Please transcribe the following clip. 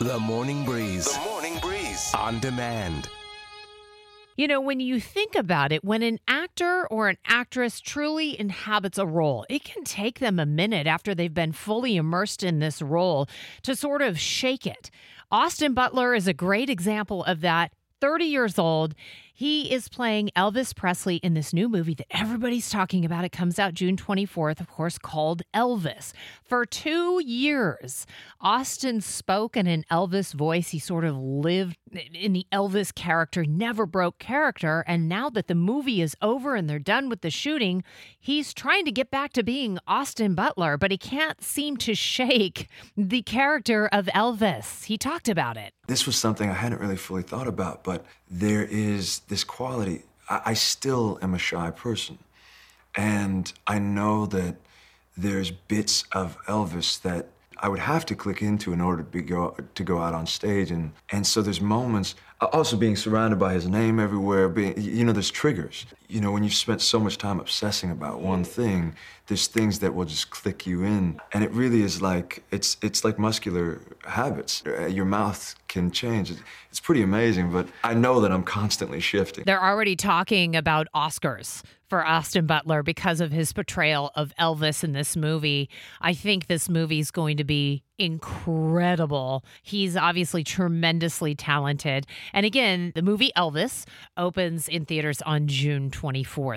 The Morning Breeze. The Morning Breeze. On demand. You know, when you think about it, when an actor or an actress truly inhabits a role, it can take them a minute after they've been fully immersed in this role to sort of shake it. Austin Butler is a great example of that. 30 years old. He is playing Elvis Presley in this new movie that everybody's talking about. It comes out June 24th, of course, called Elvis. For two years, Austin spoke in an Elvis voice. He sort of lived in the Elvis character, never broke character. And now that the movie is over and they're done with the shooting, he's trying to get back to being Austin Butler, but he can't seem to shake the character of Elvis. He talked about it. This was something I hadn't really fully thought about, but there is this quality. I, I still am a shy person. And I know that there's bits of Elvis that I would have to click into in order to be go to go out on stage, and and so there's moments. Also, being surrounded by his name everywhere, being you know, there's triggers. You know, when you've spent so much time obsessing about one thing, there's things that will just click you in, and it really is like it's it's like muscular habits. Uh, your mouth can change. It's pretty amazing, but I know that I'm constantly shifting. They're already talking about Oscars for Austin Butler because of his portrayal of Elvis in this movie. I think this movie is going to be incredible. He's obviously tremendously talented. And again, the movie Elvis opens in theaters on June 24th.